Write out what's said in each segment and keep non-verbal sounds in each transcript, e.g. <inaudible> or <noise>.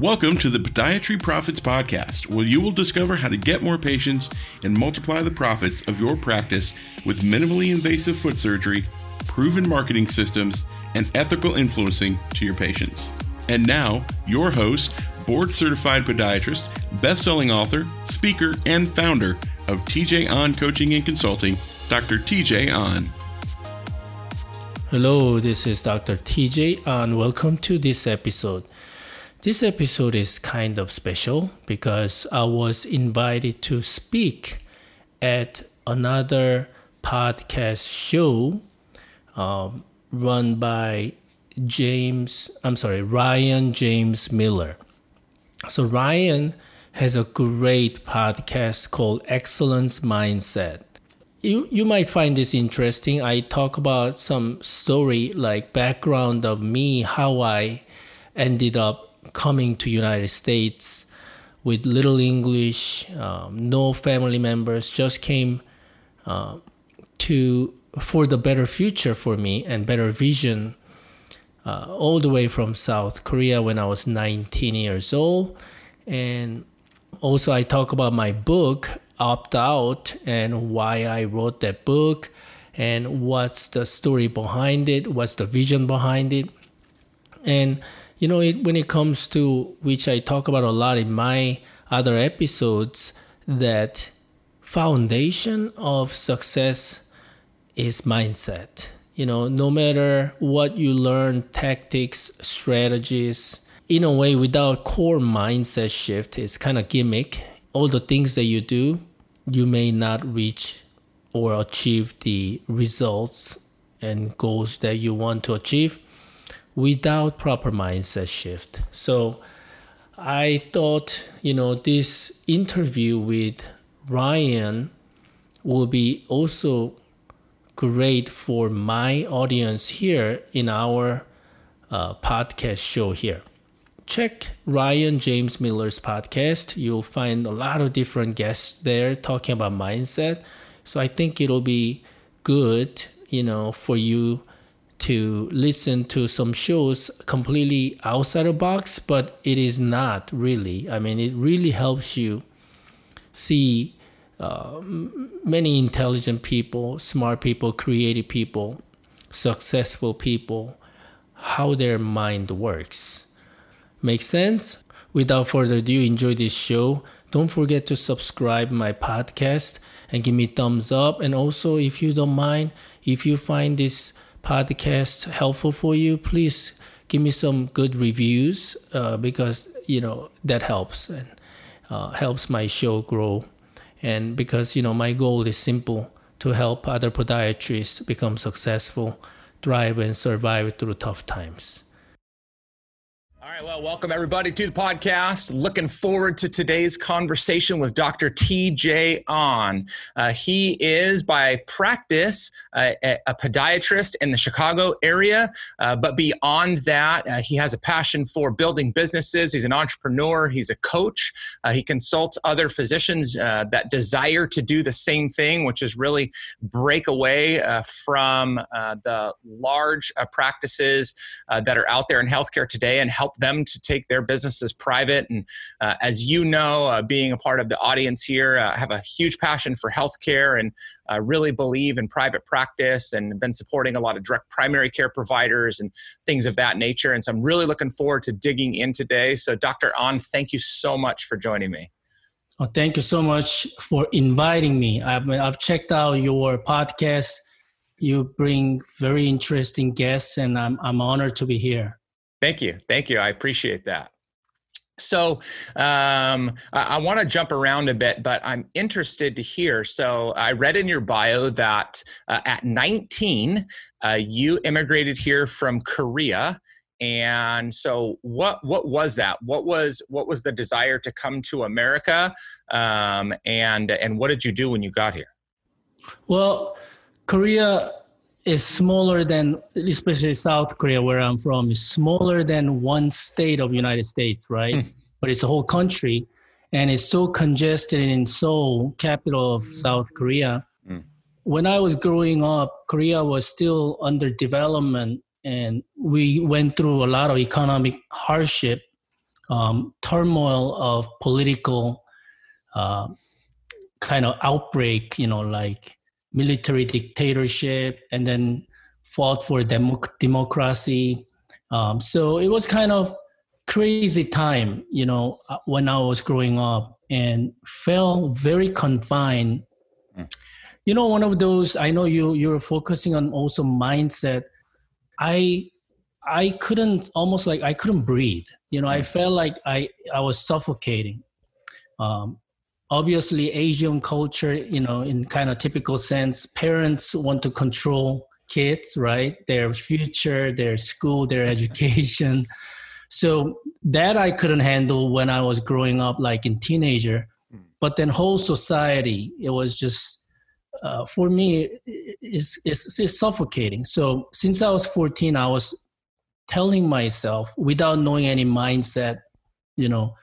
Welcome to the Podiatry Profits Podcast, where you will discover how to get more patients and multiply the profits of your practice with minimally invasive foot surgery, proven marketing systems, and ethical influencing to your patients. And now, your host, board certified podiatrist, best selling author, speaker, and founder of TJ Ahn Coaching and Consulting, Dr. TJ Ahn. Hello, this is Dr. TJ, and welcome to this episode. This episode is kind of special because I was invited to speak at another podcast show um, run by James, I'm sorry, Ryan James Miller. So, Ryan has a great podcast called Excellence Mindset. You, you might find this interesting. I talk about some story like background of me, how I ended up coming to United States with little English, um, no family members, just came uh, to for the better future for me and better vision uh, all the way from South Korea when I was 19 years old. And also, I talk about my book, Opt Out, and why I wrote that book, and what's the story behind it, what's the vision behind it. And you know, it, when it comes to which I talk about a lot in my other episodes, that foundation of success is mindset. You know, no matter what you learn, tactics, strategies, in a way, without core mindset shift, it's kind of gimmick. All the things that you do, you may not reach or achieve the results and goals that you want to achieve without proper mindset shift. So I thought, you know, this interview with Ryan will be also great for my audience here in our uh, podcast show here. Check Ryan James Miller's podcast. You'll find a lot of different guests there talking about mindset. So I think it'll be good, you know, for you to listen to some shows completely outside the box, but it is not really. I mean, it really helps you see uh, many intelligent people, smart people, creative people, successful people, how their mind works. Make sense? Without further ado, enjoy this show. Don't forget to subscribe my podcast and give me thumbs up. And also, if you don't mind, if you find this podcast helpful for you, please give me some good reviews uh, because you know that helps and uh, helps my show grow. And because you know my goal is simple to help other podiatrists become successful, thrive, and survive through tough times. All right, well, welcome everybody to the podcast. Looking forward to today's conversation with Dr. TJ Ahn. Uh, he is, by practice, a podiatrist in the Chicago area, uh, but beyond that, uh, he has a passion for building businesses. He's an entrepreneur, he's a coach. Uh, he consults other physicians uh, that desire to do the same thing, which is really break away from the large practices that are out there in healthcare today and help them to take their businesses private. And uh, as you know, uh, being a part of the audience here, uh, I have a huge passion for healthcare and uh, really believe in private practice and been supporting a lot of direct primary care providers and things of that nature. And so I'm really looking forward to digging in today. So, Dr. Ahn, thank you so much for joining me. Well, thank you so much for inviting me. I've, I've checked out your podcast. You bring very interesting guests, and I'm, I'm honored to be here. Thank you. Thank you. I appreciate that. So um, I, I want to jump around a bit, but I'm interested to hear. So I read in your bio that uh, at 19, uh, you immigrated here from Korea. And so, what what was that? What was what was the desire to come to America? Um, and and what did you do when you got here? Well, Korea is smaller than especially South Korea where I'm from is smaller than one state of United States, right? Mm. But it's a whole country and it's so congested in Seoul, capital of South Korea. Mm. When I was growing up, Korea was still under development and we went through a lot of economic hardship um, turmoil of political uh, kind of outbreak, you know, like military dictatorship, and then fought for democ- democracy. Um, so it was kind of crazy time, you know, uh, when I was growing up, and felt very confined. Mm. You know, one of those. I know you you're focusing on also mindset. I I couldn't almost like I couldn't breathe. You know, I mm. felt like I I was suffocating. Um, obviously, Asian culture, you know, in kind of typical sense, parents want to control kids, right? Their future, their school, their education. So that I couldn't handle when I was growing up, like in teenager. But then whole society, it was just uh, for me, it's, it's, it's suffocating. So since I was 14, I was telling myself without knowing any mindset, you know,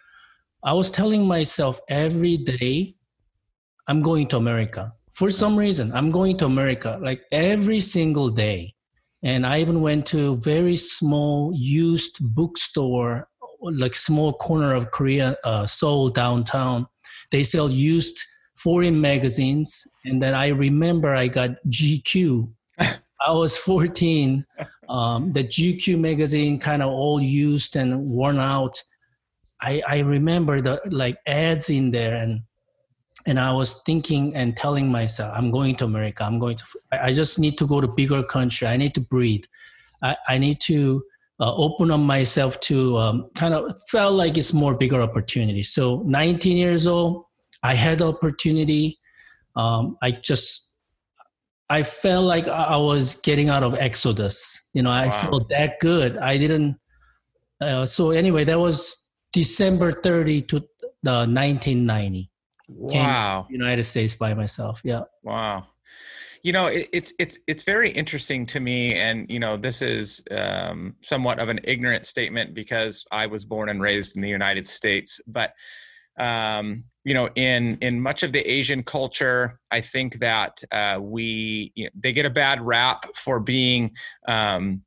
I was telling myself every day, I'm going to America. For some reason, I'm going to America like every single day. And I even went to a very small used bookstore, like small corner of Korea, uh, Seoul downtown. They sell used foreign magazines. And then I remember I got GQ. <laughs> I was 14 um, the GQ magazine kind of all used and worn out. I, I remember the like ads in there and and I was thinking and telling myself, I'm going to America. I'm going to. I just need to go to bigger country. I need to breathe. I, I need to uh, open up myself to um, kind of felt like it's more bigger opportunity. So 19 years old, I had the opportunity. Um, I just I felt like I was getting out of Exodus. You know, I wow. felt that good. I didn't. Uh, so anyway, that was December 30 to the 1990. Wow. United States by myself. Yeah. Wow. You know, it, it's it's it's very interesting to me, and you know, this is um, somewhat of an ignorant statement because I was born and raised in the United States, but um, you know in in much of the asian culture i think that uh, we you know, they get a bad rap for being um,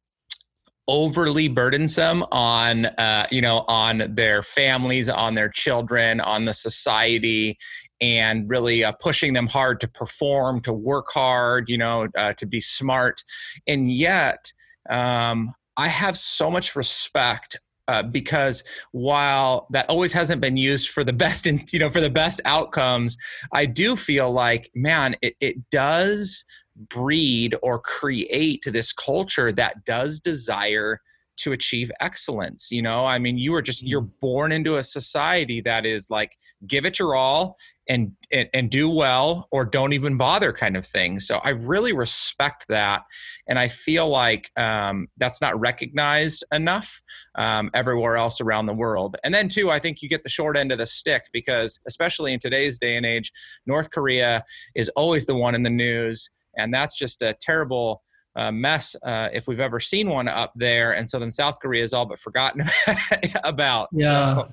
overly burdensome on uh, you know on their families on their children on the society and really uh, pushing them hard to perform to work hard you know uh, to be smart. And yet um, i have so much respect uh, because while that always hasn't been used for the <laughs> best in you know for the best outcomes i do feel like man it, it does breed or create this culture that does desire to achieve excellence you know? I mean you are just you're mm-hmm. born into a society that is like give it your all and, and and do well or don't even bother kind of thing. So i really respect that. And i feel like um, that's not recognized enough um, everywhere else around the world. And then too i think you get the short end of the stick because especially in today's day and age north korea is always the one in the news and that's just a terrible uh, mess uh, if we've ever seen one up there. And so then South Korea is all but forgotten <laughs> about. Yeah. So,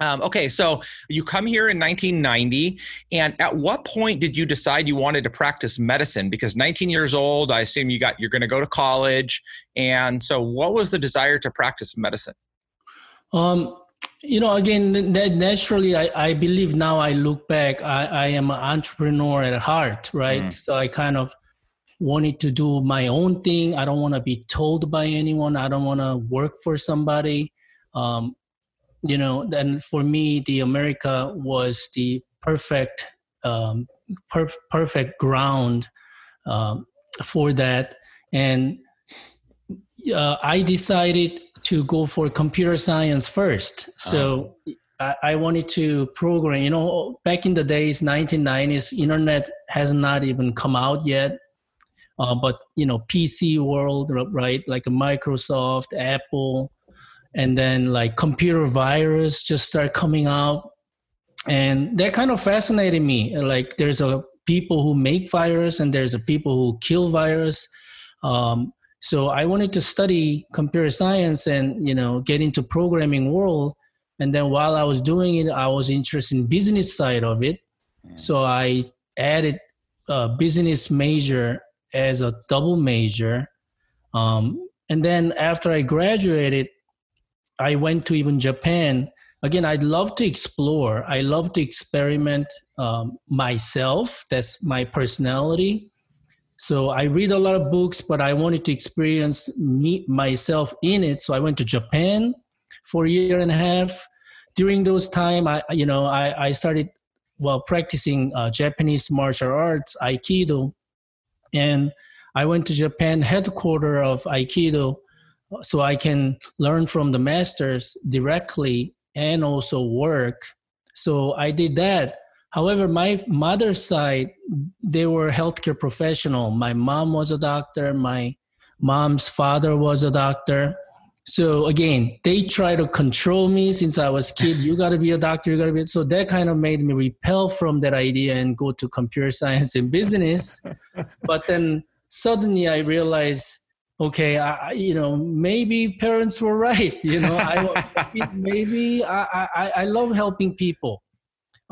um, okay, so you come here in 1990, and at what point did you decide you wanted to practice medicine? Because 19 years old, I assume you got you're going to go to college, and so what was the desire to practice medicine? Um, you know, again, naturally, I, I believe now I look back, I, I am an entrepreneur at heart, right? Mm. So I kind of wanted to do my own thing. I don't want to be told by anyone. I don't want to work for somebody. Um, you know, then for me, the America was the perfect, um, per- perfect ground um, for that. And uh, I decided to go for computer science first. So uh-huh. I, I wanted to program. You know, back in the days, 1990s, internet has not even come out yet uh, but you know, PC world, right? Like a Microsoft, Apple, and then like computer virus just start coming out, and that kind of fascinated me. Like there's a people who make virus, and there's a people who kill virus. Um, so I wanted to study computer science and you know get into programming world. And then while I was doing it, I was interested in business side of it. So I added a business major as a double major. Um, and then after I graduated, I went to even Japan. Again, I'd love to explore. I love to experiment um, myself. That's my personality. So I read a lot of books, but I wanted to experience me myself in it. So I went to Japan for a year and a half. During those time, I you know I, I started well practicing uh, Japanese martial arts, Aikido, and I went to Japan headquarter of Aikido so I can learn from the masters directly and also work. So I did that. However, my mother's side, they were healthcare professional. My mom was a doctor. My mom's father was a doctor. So again, they try to control me since I was kid. You got to be a doctor. You got to be. So that kind of made me repel from that idea and go to computer <laughs> science and business. but then suddenly I realized okay I, you know maybe parents were right you know I, <laughs> maybe I, I, I love helping people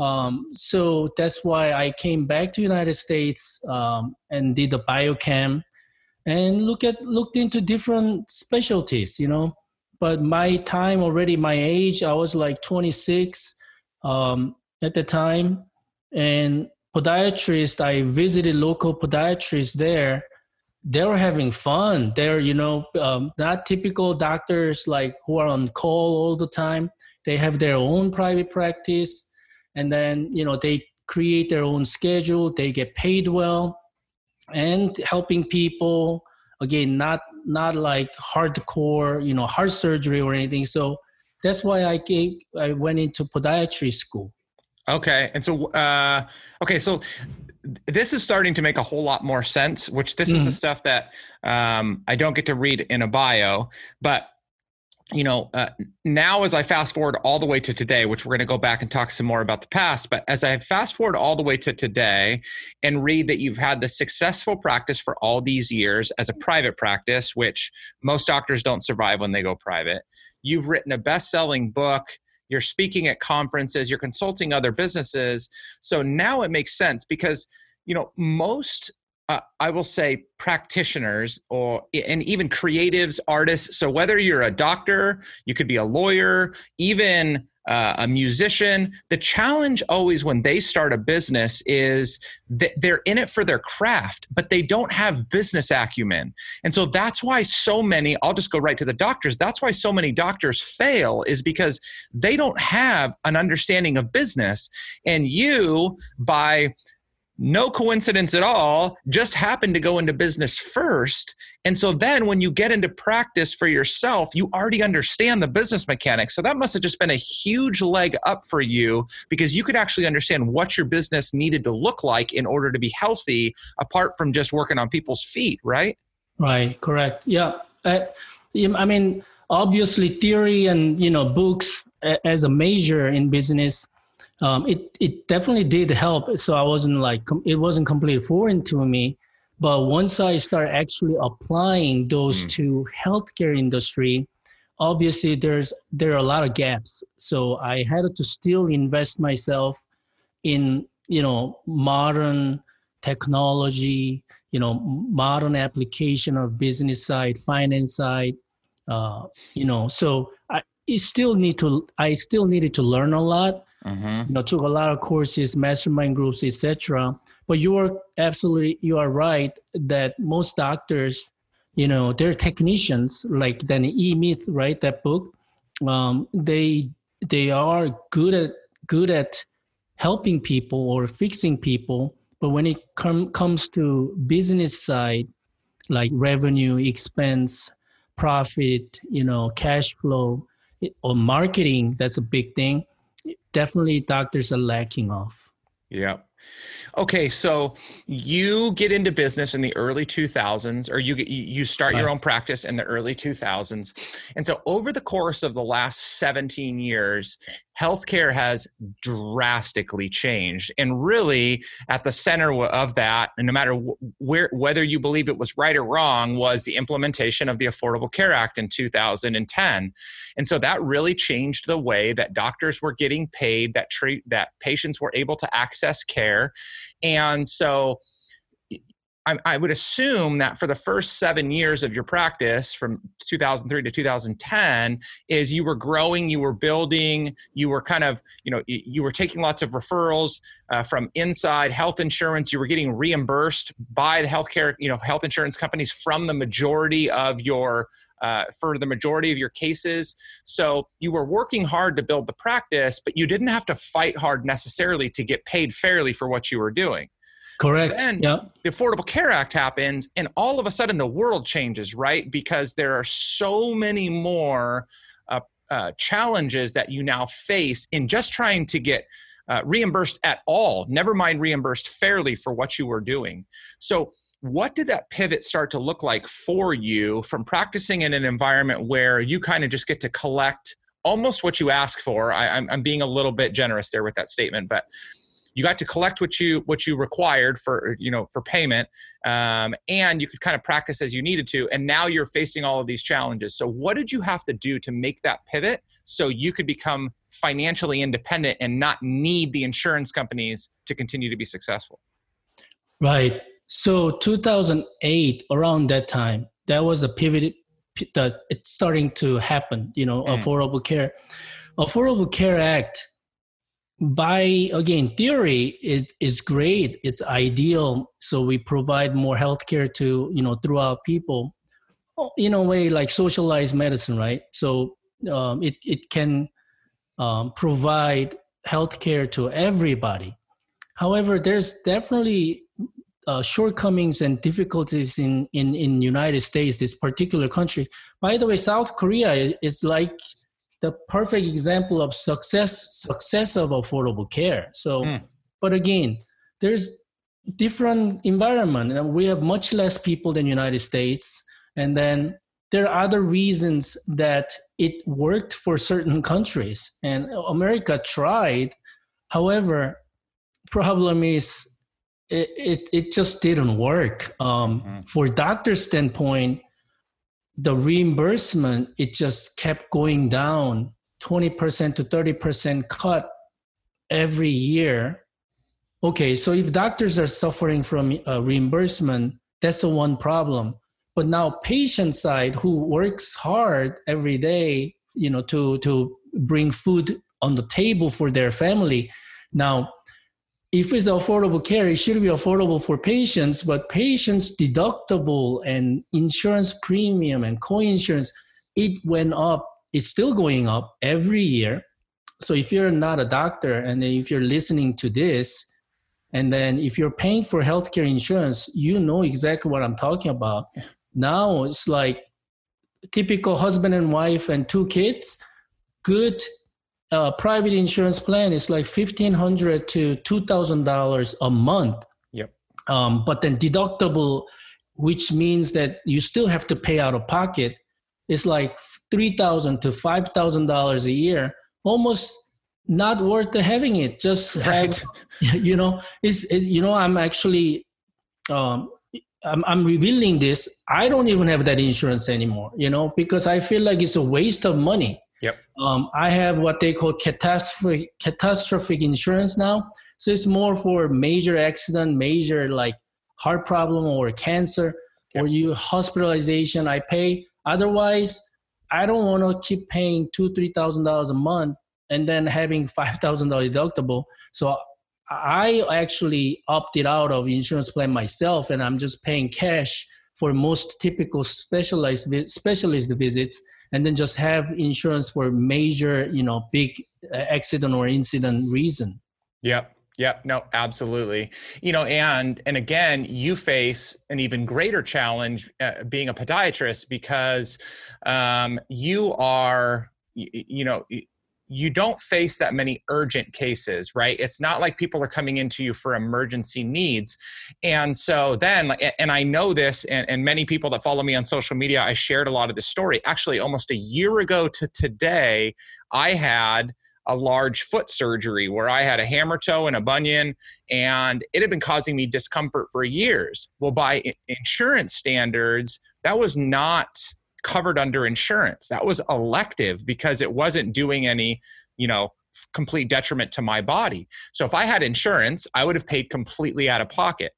um, so that's why i came back to united states um, and did the biochem and look at looked into different specialties you know but my time already my age i was like 26 um, at the time and podiatrist i visited local podiatrists there they were having fun. They're, you know, um, not typical doctors like who are on call all the time. They have their own private practice, and then you know they create their own schedule. They get paid well, and helping people again, not not like hardcore, you know, heart surgery or anything. So that's why I gave I went into podiatry school. Okay, and so uh, okay, so this is starting to make a whole lot more sense. Which this mm. is the mm-hmm. stuff that um, I don't get to read in a bio, but you know, uh, now as I fast forward all the way to today, which we're going to go back and talk some more about the past, but as I fast forward all the way to today and read that you've had the successful practice for all these years as a private practice, which most doctors don't survive when they go private, you've written a best selling book you're speaking at conferences, you're consulting other businesses. So now it makes sense because, you know, most uh, I will say practitioners or and even creatives, artists. So whether you're a doctor, you could be a lawyer, even uh, a musician. The challenge always when they start a business is that they're in it for their craft, but they don't have business acumen. And so that's why so many, I'll just go right to the doctors. That's why so many doctors fail is because they don't have an understanding of business. And you, by no coincidence at all, just happened to go into business first. And so then when you get into practice for yourself, you already understand the business mechanics. So that must have just been a huge leg up for you because you could actually understand what your business needed to look like in order to be healthy apart from just working on people's feet, right? Right, correct. Yeah. I, I mean, obviously theory and, you know, books as a major in business um, it it definitely did help. So I wasn't like it wasn't completely foreign to me. But once I started actually applying those mm. to healthcare industry, obviously there's there are a lot of gaps. So I had to still invest myself in you know modern technology, you know modern application of business side, finance side, uh, you know. So I still need to I still needed to learn a lot Mm-hmm. You know, took a lot of courses, mastermind groups, etc. But you are absolutely you are right that most doctors, you know, they're technicians like then E Myth, right? That book. Um, they they are good at good at helping people or fixing people, but when it com- comes to business side, like revenue, expense, profit, you know, cash flow, or marketing, that's a big thing definitely doctors are lacking off. Yeah. Okay, so you get into business in the early 2000s, or you get, you start right. your own practice in the early 2000s, and so over the course of the last 17 years, healthcare has drastically changed. And really at the center of that and no matter where whether you believe it was right or wrong was the implementation of the affordable care act in 2010 and so that really changed the way that doctors were getting paid that treat that patients were able to access care. And so I, I, would assume that for the first seven years of your practice from 2003 to 2010 is you were growing you were building you were kind of you know you were taking lots of referrals uh, from inside health insurance you were getting reimbursed by the healthcare you know health insurance companies from the majority of your uh, for the majority of your cases. So you were working hard to build the practice, but you didn't have to fight hard necessarily to get paid fairly for what you were doing. Correct. Then yep. the Affordable Care Act happens, and all of a sudden the world changes, right? Because there are so many more uh, uh, challenges that you now face in just trying to get uh, reimbursed at all, never mind reimbursed fairly for what you were doing. So, what did that pivot start to look like for you from practicing in an environment where you kind of just get to collect almost what you ask for? I, I'm, I'm being a little bit generous there with that statement, but you got to collect what you what you required for you know for payment um, and you could kind of practice as you needed to and now you're facing all of these challenges. So what did you have to do to make that pivot so you could become financially independent and not need the insurance companies to continue to be successful? Right. So 2008 around that time that was a pivot that it's starting to happen you know mm. affordable care. Affordable care act by again theory it is great. It's ideal. So we provide more healthcare to you know throughout people in a way like socialized medicine right? So um, it, it can um, provide healthcare to everybody. However there's definitely uh, shortcomings and difficulties in, in in united states this particular country. By the way south korea is, is like the perfect example of success success of affordable care. So mm. but again there's different environment. And we have much less people than united states. And then there are other reasons that it worked for certain countries. And america tried. However problem is it, it, it just didn't work um, mm-hmm. for doctor standpoint the reimbursement it just kept going down 20% to 30% cut every year. Okay so if doctors are suffering from uh, reimbursement that's the one problem. But now patient side who works hard every day you know to to bring food on the table for their family now if it's affordable care, it should be affordable for patients, but patients' deductible and insurance premium and co-insurance, it went up. It's still going up every year. So if you're not a doctor and if you're listening to this, and then if you're paying for healthcare insurance, you know exactly what I'm talking about. Now it's like typical husband and wife and two kids, good uh, private insurance plan is like fifteen hundred to two thousand dollars a month. Yep. Um, but then deductible, which means that you still have to pay out of pocket, is like three thousand to five thousand dollars a year. Almost not worth having it. Just right. have, <laughs> you know, it's, it's you know I'm actually. Um, I'm, I'm revealing this. I don't even have that insurance anymore, you know, because I feel like it's a waste of money Yep. Um, I have what they call catastrophic catastrophic insurance now. So it's more for major accident, major like heart problem or cancer, yep. or you hospitalization. I pay. Otherwise, I don't want to keep paying two, three thousand dollars a month and then having <laughs> five thousand dollar deductible. So I actually opted out of insurance plan myself, and I'm just paying cash for most typical specialized specialist visits and then just have insurance for major you know big uh, accident or incident reason. Yep. Yep, no, absolutely. You know, and and again, you face an even greater challenge uh, being a podiatrist because um, you are, you, you know, you don't face that many urgent cases, right? It's not like people are coming into you for emergency needs. And so then, and I know this, and, and many people that follow me on social media, I shared a lot of this story. Actually, almost a year ago to today, I had a large foot surgery where I had a hammer toe and a bunion, and it had been causing me discomfort for years. Well, by insurance standards, that was not covered under insurance. That was elective because it wasn't doing any, you know, complete detriment to my body. So if I had insurance, I would have paid completely out of pocket.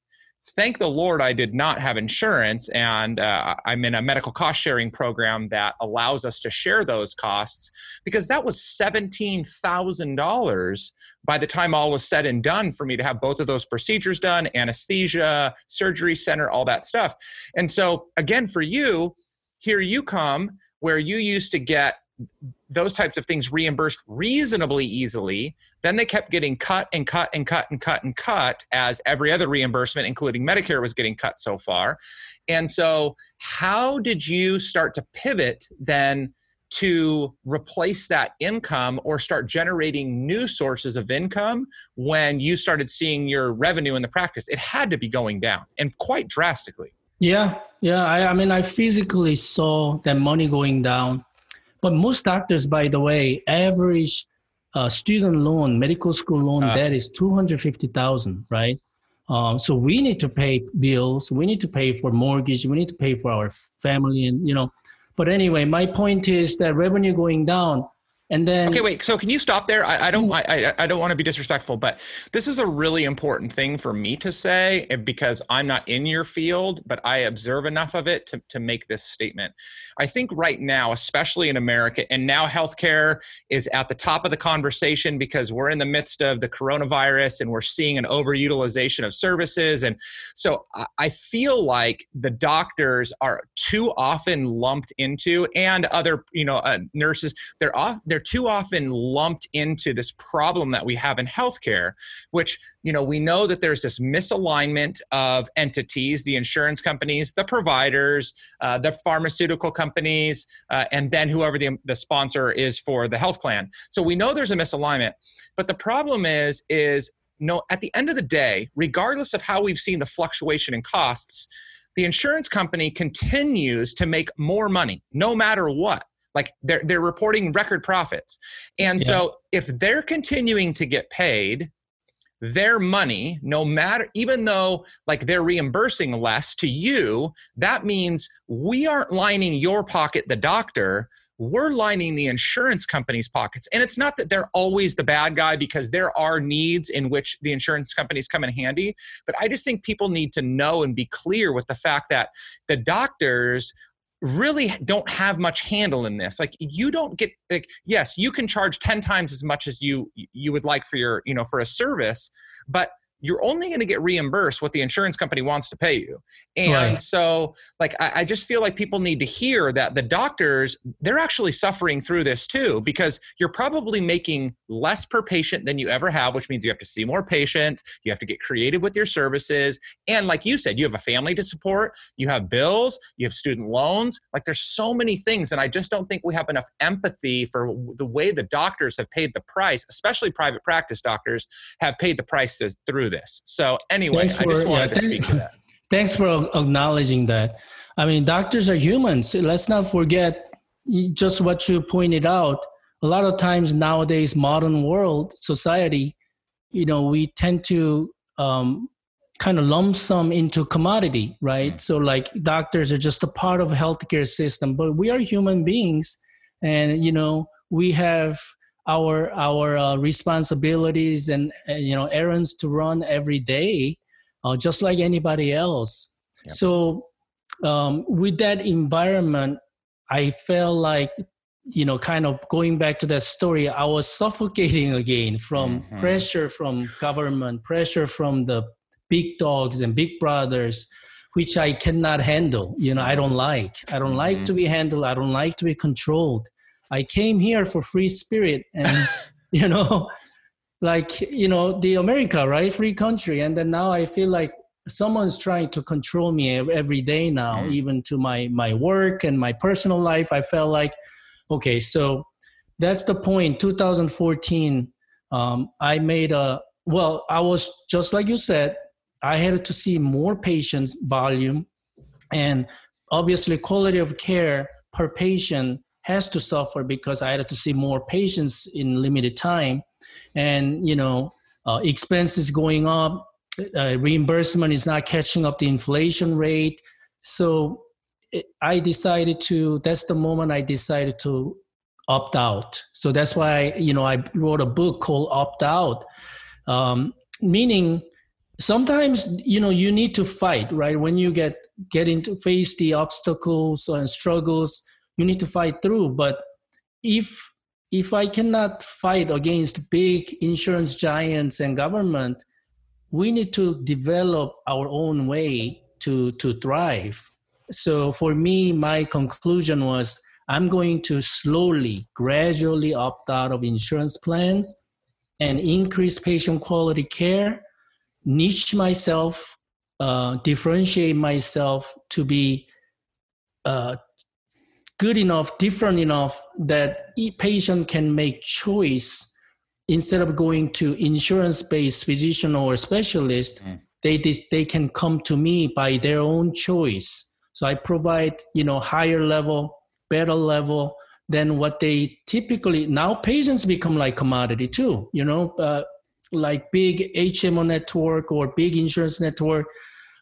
thank the Lord I did not have insurance, and uh, I'm in a medical cost sharing program that allows us to share those costs because that was $17,000 by the time all was said and done for me to have both of those procedures done anesthesia, surgery center, all that stuff. And so, again, for you, here you come where you used to get those types of things reimbursed reasonably easily. Then they kept getting cut and cut and cut and cut and cut as every other reimbursement, including Medicare, was getting cut so far. And so, how did you start to pivot then to replace that income or start generating new sources of income when you started seeing your revenue in the practice? It had to be going down and quite drastically. Yeah, yeah. I, I mean, I physically saw that money going down but most doctors, by the way, average uh, student loan, medical school loan uh, debt is 250,000, right? Um, so we need to pay bills. We need to pay for mortgage. We need to pay for our family, and you know. But anyway, my point is that revenue going down and then okay, wait. So can you stop there? I, I don't. Mm. I, I, I don't want to be disrespectful, but this is a really important thing for me to say eh, because I'm not in your field, but I observe enough of it to to make this statement. I think right now, especially in America, and now healthcare is at the top of the conversation because we're in the midst of the coronavirus and we're seeing an overutilization of services, and so I feel like the doctors are too often lumped into, and other you know uh, nurses. They're off. They're too often lumped into this problem that we have in healthcare, which, you know, we know that there's this misalignment of entities, the insurance companies, the providers, uh, the pharmaceutical companies, uh, and then whoever the, the sponsor is for the health plan. So we know there's a misalignment. But the problem is, is no, at the end of the day, regardless of how we've seen the fluctuation in costs, the insurance company continues to make more money no matter what like they're they're reporting record profits. And yeah. so if they're continuing to get paid their money no matter even though like they're reimbursing less to you that means we aren't lining your pocket the doctor we're lining the insurance company's pockets and it's not that they're always the bad guy because there are needs in which the insurance companies come in handy but i just think people need to know and be clear with the fact that the doctors really don't have much handle in this. Like you don't get like yes you can charge 10 times as much as you you would like for your you know for a service but you're only going to get reimbursed what the insurance company wants to pay you. And right. so, like, I, I, just feel like people need to hear that the doctors, they're actually suffering through this too, because you're probably making less per patient than you ever have, which means you have to see more patients, you have to get creative with your services. And like you said, you have a family to support, you have bills, you have student loans. Like, there's so many things. And I just don't think we have enough empathy for the way the doctors have paid the price, especially private practice doctors have paid the price through this. So anyway, for, I just wanted yeah, to speak to that. Thanks for acknowledging that. I mean, doctors are humans. Let's not forget just what you pointed out. A lot of times nowadays, modern world society, you know, we tend to um, kind of lump some into commodity, right? Mm. So like doctors are just a part of healthcare system, but we are human beings, and you know, we have our our uh, responsibilities and uh, you know errands to run every day uh, just like anybody else yep. so um, with that environment i felt like you know kind of going back to that story i was suffocating <laughs> again from mm-hmm. pressure from government pressure from the big dogs and big brothers which i cannot handle you know i don't like i don't mm-hmm. like to be handled i don't like to be controlled I came here for free spirit and <laughs> you know like you know the America right free country and then now I feel like someone's trying to control me every day now mm. even to my my work and my personal life I felt like okay so that's the point. point 2014 um, I made a well I was just like you said I had to see more patients volume and obviously quality of care per patient has to suffer because I had to see more patients in limited time, and you know uh, expenses going up, uh, reimbursement is not catching up the inflation rate. So I decided to. That's the moment I decided to opt out. So that's why you know I wrote a book called Opt Out, um, meaning sometimes you know you need to fight right when you get get into face the obstacles and struggles you need to fight through. But if if i cannot fight against big insurance giants and government we need to develop our own way to to thrive. So for me my conclusion was i'm going to slowly gradually opt out of insurance plans and increase patient quality care niche myself, uh, differentiate myself to be uh, good enough, different enough that patient can make choice instead of going to insurance-based physician or specialist. Mm. They they can come to me by their own choice. So I provide you know higher level, better level than what they typically now patients become like commodity too you know uh, like big HMO network or big insurance network,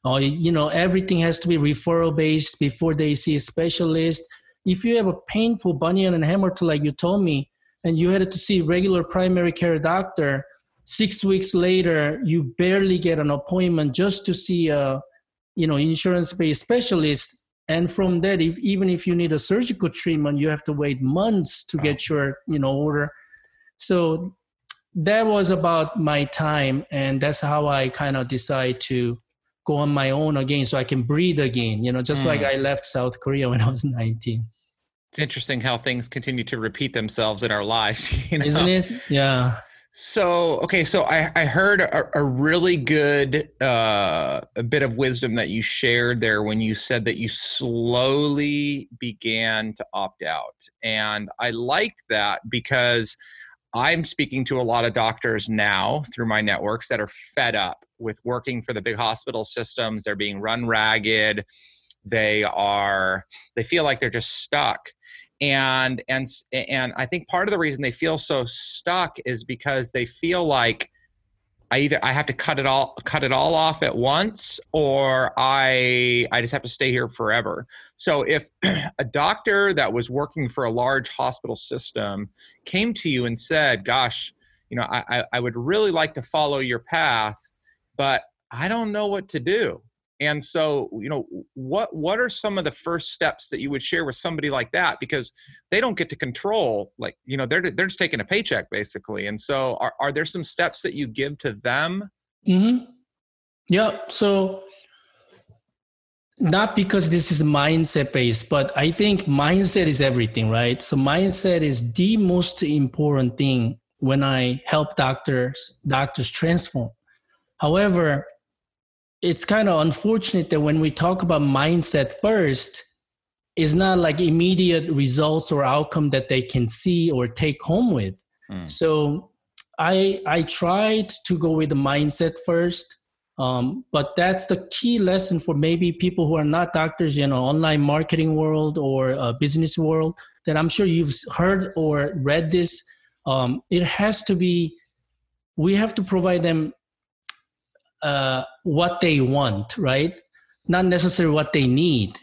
or you know everything has to be referral based before they see a specialist. If you have a painful bunion and hemorrhoid, like you told me, and you had to see regular primary care doctor, six weeks later you barely get an appointment just to see a you know insurance based specialist. And from that, if, even if you need a surgical treatment, you have to wait months to get your you know order. So that was about my time and that's how i kind of decide to go on my own again so i can breathe again you know just mm. like i left south korea when i was 19 it's interesting how things continue to repeat themselves in our lives <laughs> you know? isn't it yeah so okay so i, I heard a, a really good uh, a bit of wisdom that you shared there when you said that you slowly began to opt out and i liked that because I'm speaking to a lot of doctors now through my networks that are fed up with working for the big hospital systems. They're being run ragged. They are they feel like they're just stuck. And and and I think part of the reason they feel so stuck is because they feel like I either I have to cut it all cut it all off at once or I I just have to stay here forever. So if <clears throat> a doctor that was working for a large hospital system came to you and said, "Gosh, you know, I I would really like to follow your path, but I don't know what to do." And so, you know, what what are some of the first steps that you would share with somebody like that because they don't get to control like, you know, they're they're just taking a paycheck basically. And so are are there some steps that you give to them? Mhm. Yeah, so not because this is mindset based, but I think mindset is everything, right? So mindset is the most important thing when I help doctors doctors transform. However, it's kind of unfortunate that when we talk about mindset first, it's not like immediate results or outcome that they can see or take home with. Mm. So I I tried to go with the mindset first. Um, but that's the key lesson for maybe people who are not doctors, you know, online marketing world or uh, business world. That I'm sure you've heard or read this. Um, it has to be. We have to provide them uh, what they want, right? Not necessarily what they need,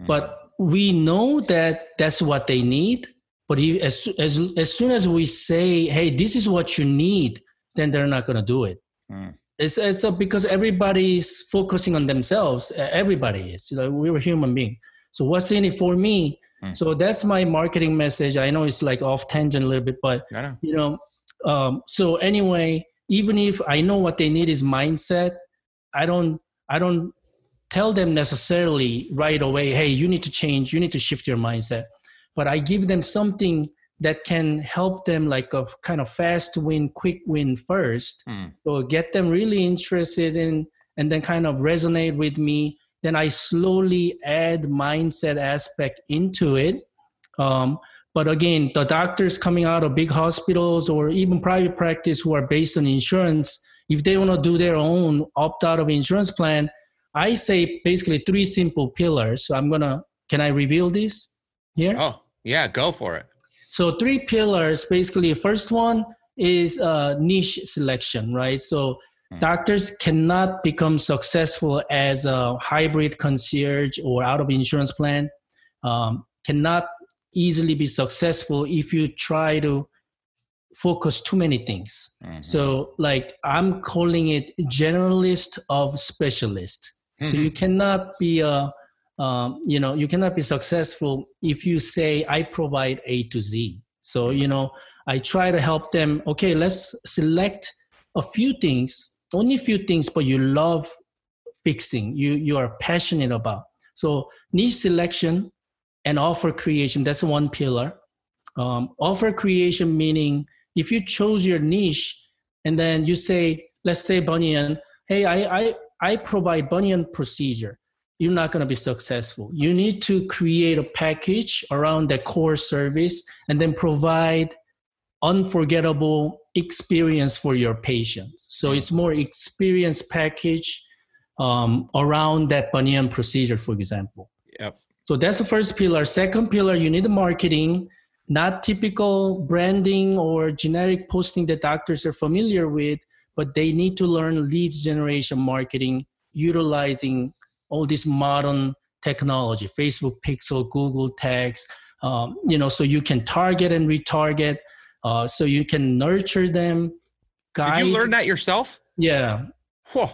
mm. but we know that that's what they need. But if, as, as, as soon as we say, hey, this is what you need, then they're not going to do it. Mm. It's, it's a, because everybody's focusing on themselves. Everybody is. You know, we're human beings. So what's in it for me? Mm. So that's my marketing message. I know it's like off tangent a little bit, but know. you know. Um, so anyway, even if I know what they need is mindset, I don't I don't tell them necessarily right away, hey, you need to change, you need to shift your mindset. But I give them something that can help them like a kind of fast win, quick win first. Mm. So get them really interested in and then kind of resonate with me. Then I slowly add mindset aspect into it. Um, but again, the doctors coming out of big hospitals or even private practice who are based on insurance, if they want to do their own opt out of insurance plan, I say basically three simple pillars. So I'm gonna can I reveal this here? Oh yeah, go for it. So three pillars. Basically, first one is uh, niche selection, right? So hmm. doctors cannot become successful as a hybrid concierge or out of insurance plan. Um, cannot easily be successful if you try to focus too many things. Mm-hmm. So like I'm calling it generalist of specialist. Mm-hmm. So you cannot be a um, you know you cannot be successful if you say I provide A to Z. So you know I try to help them. Okay, let's select a few things, only a few things, but you love fixing. You you are passionate about. So niche selection and offer creation. That's one pillar. Um, offer creation meaning if you chose your niche and then you say, let's say bunion, hey, I, I, I provide bunion procedure, you're not going to be successful. You need to create a package around the core service and then provide unforgettable experience for your patients. So it's more experience package um, around that bunion procedure, for example. Yep. So that's the first pillar. Second pillar, you need the marketing not typical branding or generic posting that doctors are familiar with, but they need to learn leads generation marketing utilizing all this modern technology, Facebook Pixel, Google Tags, um, you know, so you can target and retarget, uh, so you can nurture them. Guide. Did you learn that yourself? Yeah. Whoa.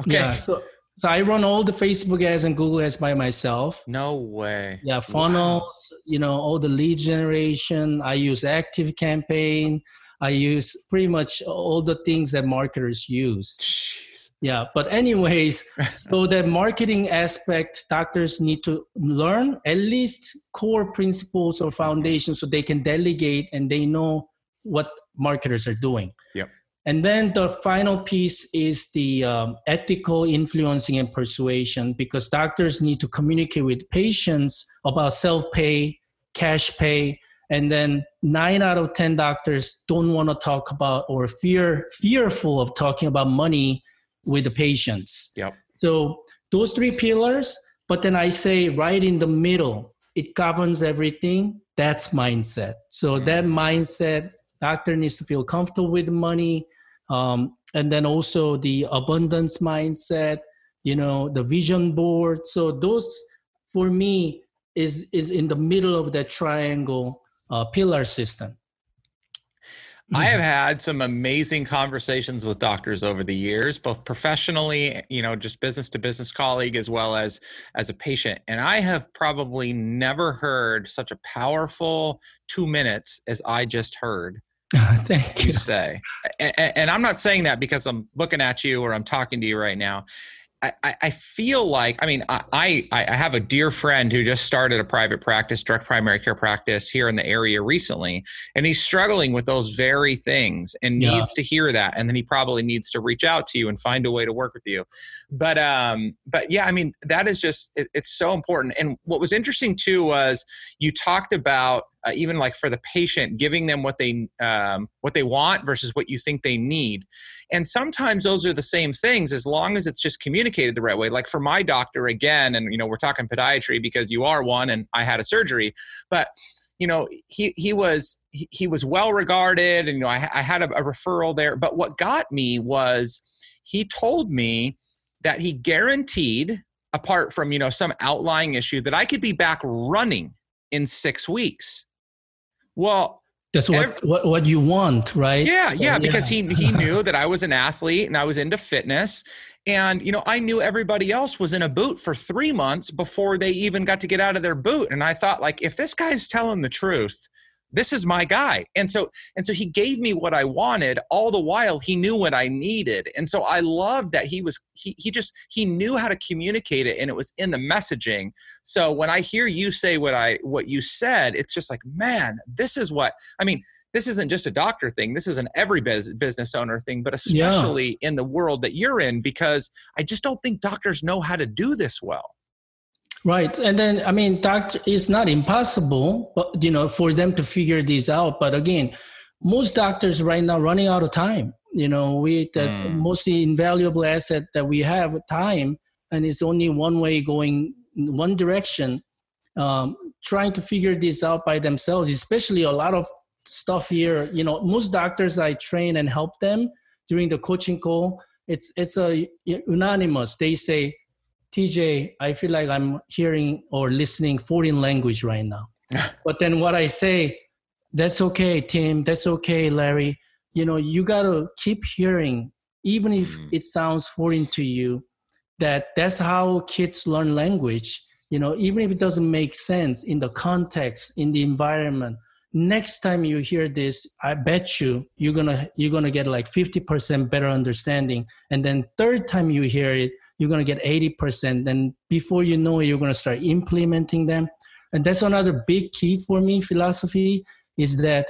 Okay. Yeah. So so I run all the Facebook ads and Google ads by myself. No way. Yeah, funnels, wow. you know, all the lead generation. I use Active Campaign. I use pretty much all the things that marketers use. Jeez. Yeah, but anyways, <laughs> so the marketing aspect, doctors need to learn at least core principles or foundations so they can delegate and they know what marketers are doing. Yep. And then the final piece is the um, ethical influencing and persuasion because doctors need to communicate with patients about self pay, cash pay, and then nine out of 10 doctors don't want to talk about or fear fearful of talking about money with the patients. Yep. So those three pillars, but then I say right in the middle, it governs everything. That's mindset. So mm-hmm. that mindset doctor needs to feel comfortable with money um, and then also the abundance mindset you know the vision board. So those for me is is in the middle of that triangle uh, pillar system. I have had some amazing conversations with doctors over the years, both professionally, you know, just business to business colleague as well as as a patient. And I have probably never heard such a powerful 2 minutes as I just heard <laughs> Thank you. Say, and, and, I'm not saying that because I'm looking at you or I'm talking to you right now. I, I feel like I mean I, I have a dear friend who just started a private practice, direct primary care practice here in the area recently, and he's struggling with those very things and yeah. needs to hear that, and then he probably needs to reach out to you and find a way to work with you. But um, but yeah, I mean that is just it, it's so important. And what was interesting too was you talked about uh, even like for the patient giving them what they um, what they want versus what you think they need. And sometimes those are the same things as long as it's just communicated the right way. Like for my doctor again and you know we're talking podiatry because you are one and i had a surgery but you know he he was he, he was well regarded and you know i, I had a, a referral there. But what got me was he told me that he guaranteed apart from you know some outlying issue that i could be back running in six weeks well, that's what, every, what what you want, right? Yeah, so, yeah, because yeah. he he <laughs> knew that I was an athlete and I was into fitness. And you know, I knew everybody else was in a boot for 3 months before they even got to get out of their boot. And I thought like if this guy's telling the truth, this is my guy. And so and so he gave me what i wanted. All the while he knew what i needed. And so i love that he was he, he just he knew how to communicate it and it was in the messaging. So when i hear you say what i what you said it's just like man this is what i mean this isn't just a doctor thing. This is an every business owner thing but especially yeah. in the world that you're in because i just don't think doctors know how to do this well Right. And then, I mean, that is not impossible, but, you know, for them to figure this out. But again, most doctors right now running out of time. You know, we the mm. most invaluable asset that we have time, and it's only one way going one direction. Um, trying to figure this out by themselves, especially a lot of stuff here. You know, most doctors I train and help them during the coaching call. It's it's a unanimous. They say TJ, I feel like I'm hearing or listening foreign language right now. <laughs> but then what I say, that's okay, Tim. That's okay, Larry. You know, you got to keep hearing, even if mm. it sounds foreign to you, that that's how kids learn language. You know, even if it doesn't make sense in the context, in the environment. Next time you hear this, I bet you you're gonna you're gonna get like 50% better understanding. And then third time you hear it, you're gonna get 80%. Then before you know it, you're gonna start implementing them. And that's another big key for me, philosophy is that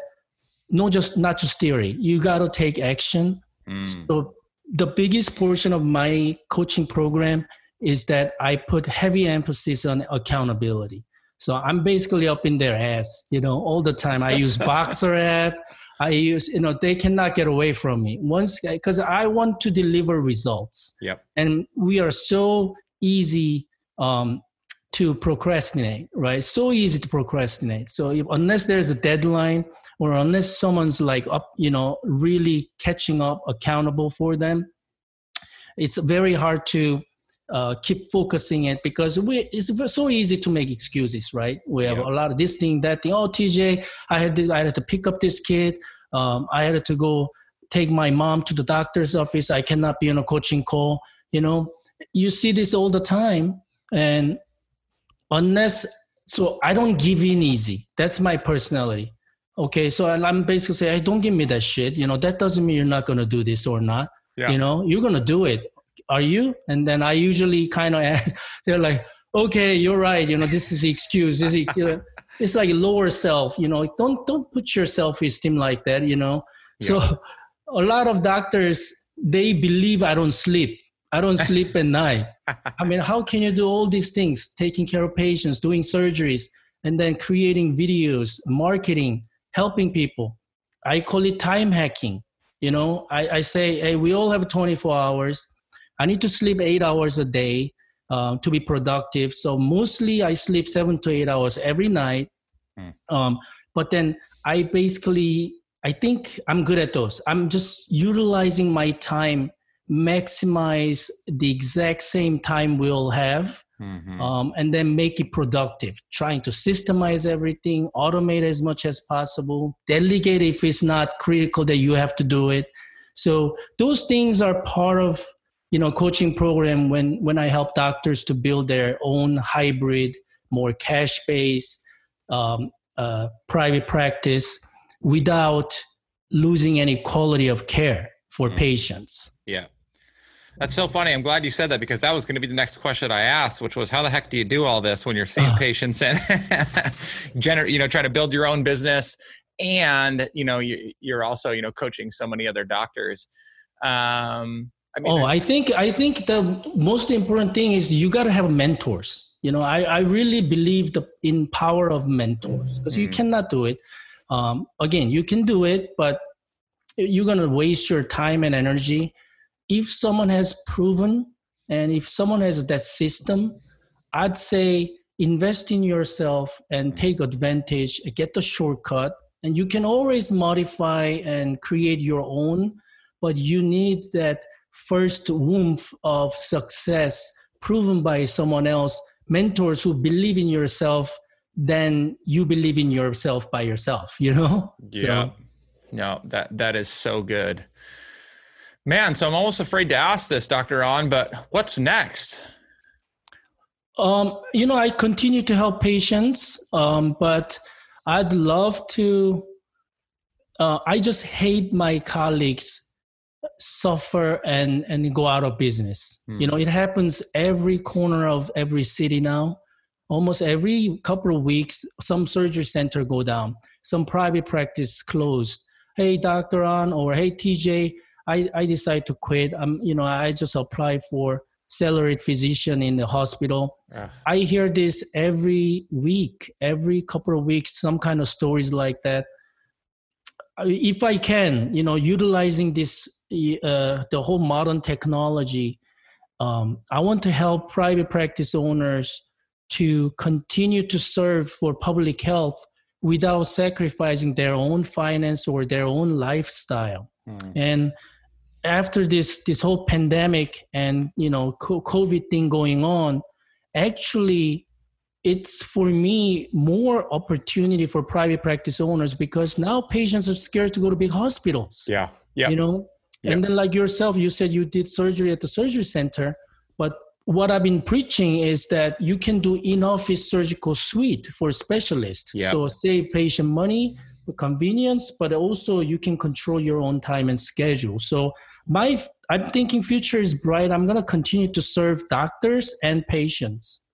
not just not just theory. You got to take action. Mm. So the biggest portion of my coaching program is that I put heavy emphasis on accountability. So I'm basically up in their ass, you know, all the time. I use <laughs> Voxer app. I use, you know, they cannot get away from me once because I want to deliver results. Yep. And we are so easy um, to procrastinate, right? So easy to procrastinate. So if, unless there's a deadline or unless someone's like up, you know, really catching up, accountable for them, it's very hard to uh, keep focusing it because we it's so easy to make excuses, right? We have yeah. a lot of this thing, that thing. Oh, TJ, I had this, I had to pick up this kid. Um, I had to go take my mom to the doctor's office. I cannot be on a coaching call. You know, you see this all the time, and unless so i don't give in easy that's my personality okay so i'm basically saying hey don't give me that shit you know that doesn't mean you're not going to do this or not yeah. you know you're going to do it are you and then i usually kind of <laughs> they're like okay you're right you know this is the excuse this is, you know, <laughs> it's like lower self you know don't don't put your self-esteem like that you know yeah. so <laughs> a lot of doctors they believe i don't sleep I don't sleep at night. I mean, how can you do all these things, taking care of patients, doing surgeries, and then creating videos, marketing, helping people? I call it time hacking. You know, I, I say, hey, we all have 24 hours. I need to sleep eight hours a day um, to be productive. So mostly I sleep seven to eight hours every night. Mm. Um, but then I basically, I think I'm good at those. I'm just utilizing my time maximize the exact same time we'll have mm-hmm. um, and then make it productive trying to systemize everything automate as much as possible delegate if it's not critical that you have to do it so those things are part of you know coaching program when when i help doctors to build their own hybrid more cash based um, uh, private practice without losing any quality of care for mm-hmm. patients yeah that's so funny. I'm glad you said that because that was going to be the next question I asked, which was how the heck do you do all this when you're seeing patients and <laughs> generate, you know, trying to build your own business and, you know, you, are also, you know, coaching so many other doctors. Um, I mean, oh, I think, I think the most important thing is you got to have mentors. You know, I, I really believe the in power of mentors because mm. you cannot do it. Um, again, you can do it, but you're going to waste your time and energy if someone has proven and if someone has that system, I'd say invest in yourself and take advantage, get the shortcut. And you can always modify and create your own, but you need that first woof of success proven by someone else, mentors who believe in yourself, then you believe in yourself by yourself, you know? Yeah. So, no, that that is so good. Man, so I'm almost afraid to ask this, Dr. Ahn, but what's next? Um, you know, I continue to help patients, um, but I'd love to. Uh, I just hate my colleagues suffer and and go out of business. Hmm. You know, it happens every corner of every city now. Almost every couple of weeks, some surgery center go down, some private practice closed. Hey, Doctor Ahn, or hey, TJ, I, I decide to quit. I'm you know, I just apply for salaried physician in the hospital. Uh. I hear this every week, every couple of weeks, some kind of stories like that. If I can, you know, utilizing this, uh, the whole modern technology, um, I want to help private practice owners to continue to serve for public health without sacrificing their own finance or their own lifestyle. Mm. And after this this whole pandemic and you know covid thing going on actually it's for me more opportunity for private practice owners because now patients are scared to go to big hospitals. Yeah. Yeah. You know, Yep. and then like yourself, you said you did surgery at the surgery center, but what I've been preaching is that you can do in-office surgical suite for specialists. Yep. So save patient money, convenience, but also you can control your own time and schedule. So my I'm thinking future is bright. I'm gonna continue to serve doctors and patients.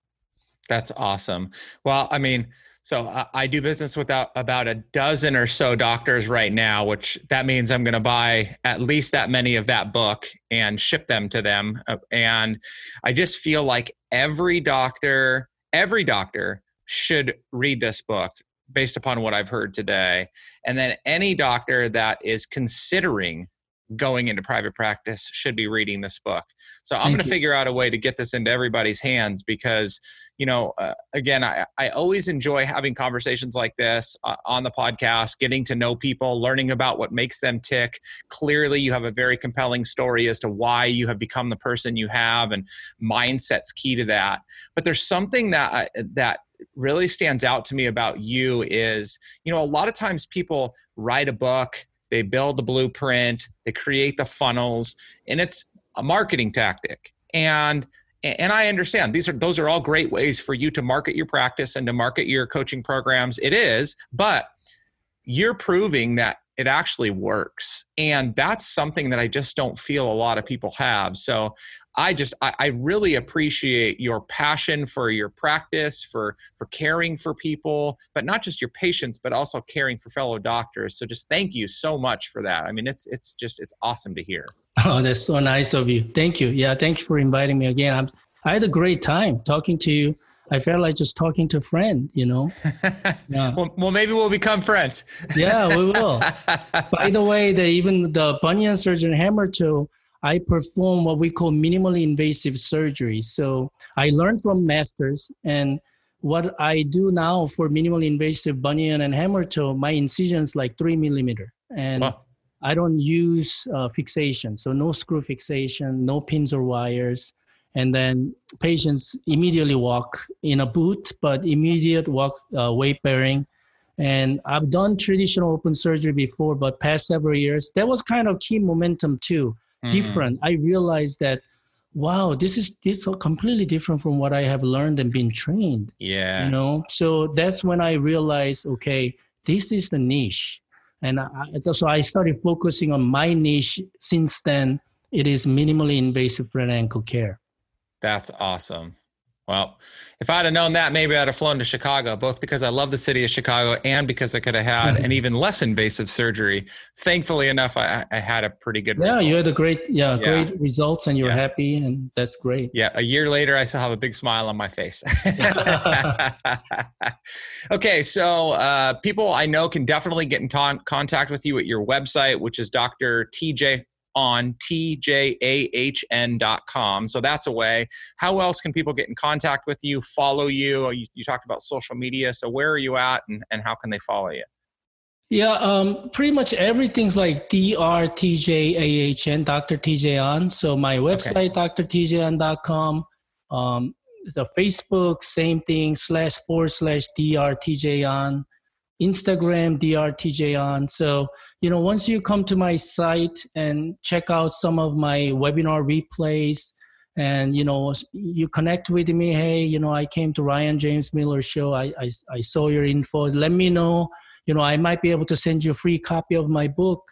That's awesome. Well, I mean, so I, I do business with about, a dozen or so doctors right now, which that means I'm going to buy at least that many of that book and ship them to them. Uh, And I just feel like every doctor, every doctor should read this book based upon what I've heard today. And then any doctor that is considering going into private practice should be reading this book. So I'm going to figure out a way to get this into everybody's hands because you know, uh, again, I, I always enjoy having conversations like this uh, on the podcast, getting to know people, learning about what makes them tick. Clearly, you have a very compelling story as to why you have become the person you have, and mindset's key to that. But there's something that I- that really stands out to me about you is, you know, a lot of times people write a book, they build the blueprint, they create the funnels, and it's a marketing tactic. And and I understand these are those are all great ways for you to market your practice and to market your coaching programs. It is, but you're proving that it actually works. And that's something that I just don't feel a lot of people have. So I just I, I really appreciate your passion for your practice, for for caring for people, but not just your patients, but also caring for fellow doctors. So just thank you so much for that. I mean, it's it's just it's awesome to hear. Oh, that's so nice of you. Thank you. Yeah, thank you for inviting me again. I'm, I had a great time talking to you. I felt like just talking to a friend, you know? <laughs> Yeah, well, well, maybe we'll become friends. yeah we will. <laughs> By the way, the, even the bunion surgeon hammer toe, I perform what we call minimally invasive surgery. So I learned from masters, and what I do now for minimally invasive bunion and hammer toe, my incision is like three millimeter, and Wow. I don't use uh, fixation, so no screw fixation, no pins or wires, and then patients immediately walk in a boot, but immediate walk uh, weight bearing. And I've done traditional open surgery before, but past several years, that was kind of key momentum too. Mhm. Different. I realized that, wow, this is this so completely different from what I have learned and been trained. Yeah. You know, so that's when I realized, okay, this is the niche, and I, I- so I started focusing on my niche. Since then, it is minimally invasive foot and ankle care. That's awesome. Well, if I'd have known that, maybe I'd have flown to Chicago, both because I love the city of Chicago and because I could have had an <laughs> even less invasive surgery. Thankfully enough, I, I had a pretty good Yeah, result. you had a great, yeah, Yeah. great results, and you're Yeah. happy, and that's great. Yeah, a year later, I still have a big smile on my face. <laughs> okay, so uh, people I know can definitely get in contact with you at your website, which is Dr. TJ on tjahn.com. So that's a way. How else can people get in contact with you, follow you? You, you talked about social media. So where are you at and, and how can they follow you? Yeah, um, pretty much everything's like DRTJAHN, Dr. TJ Ahn. So my website, drtjahn.com. Um, the Facebook, same thing, slash forward slash DRTJ Ahn. Instagram, DRTJ Ahn. So, you know, once you come to my site and check out some of my webinar replays, and you know you connect with me hey you know i came to ryan james miller show i i, I saw your info let me know you know, I might be able to send you a free copy of my book.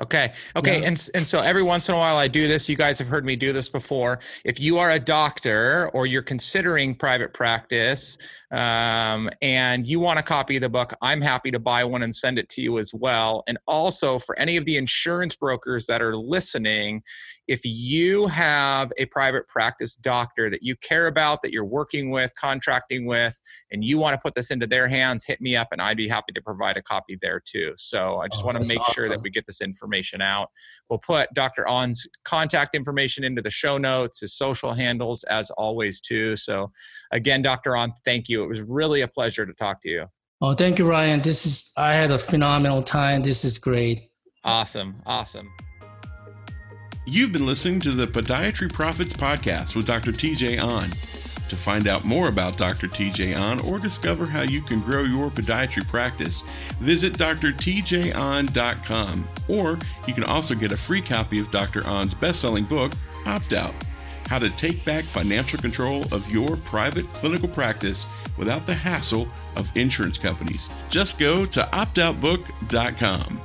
Okay. Okay. Yeah. And and so every once in a while I do this. You guys have heard me do this before. If you are a doctor or you're considering private practice um, and you want a copy of the book, I'm happy to buy one and send it to you as well. And also for any of the insurance brokers that are listening, if you have a private practice doctor that you care about, that you're working with, contracting with, and you want to put this into their hands, hit me up and I'd be happy to provide a copy there too. So I just Oh, want to make sure that we get this information out. We'll put Dr. Ahn's contact information into the show notes, his social handles as always too. So again, Dr. Ahn, thank you. It was really a pleasure to talk to you. Oh, thank you, Ryan. This is, I had a phenomenal time. This is great. Awesome. Awesome. You've been listening to the Podiatry Profits Podcast with Dr. TJ Ahn. To find out more about Dr. TJ Ahn or discover how you can grow your podiatry practice, visit drtjahn.com. Or you can also get a free copy of Dr. Ahn's best selling book, Opt Out How to Take Back Financial Control of Your Private Clinical Practice Without the Hassle of Insurance Companies. Just go to optoutbook.com.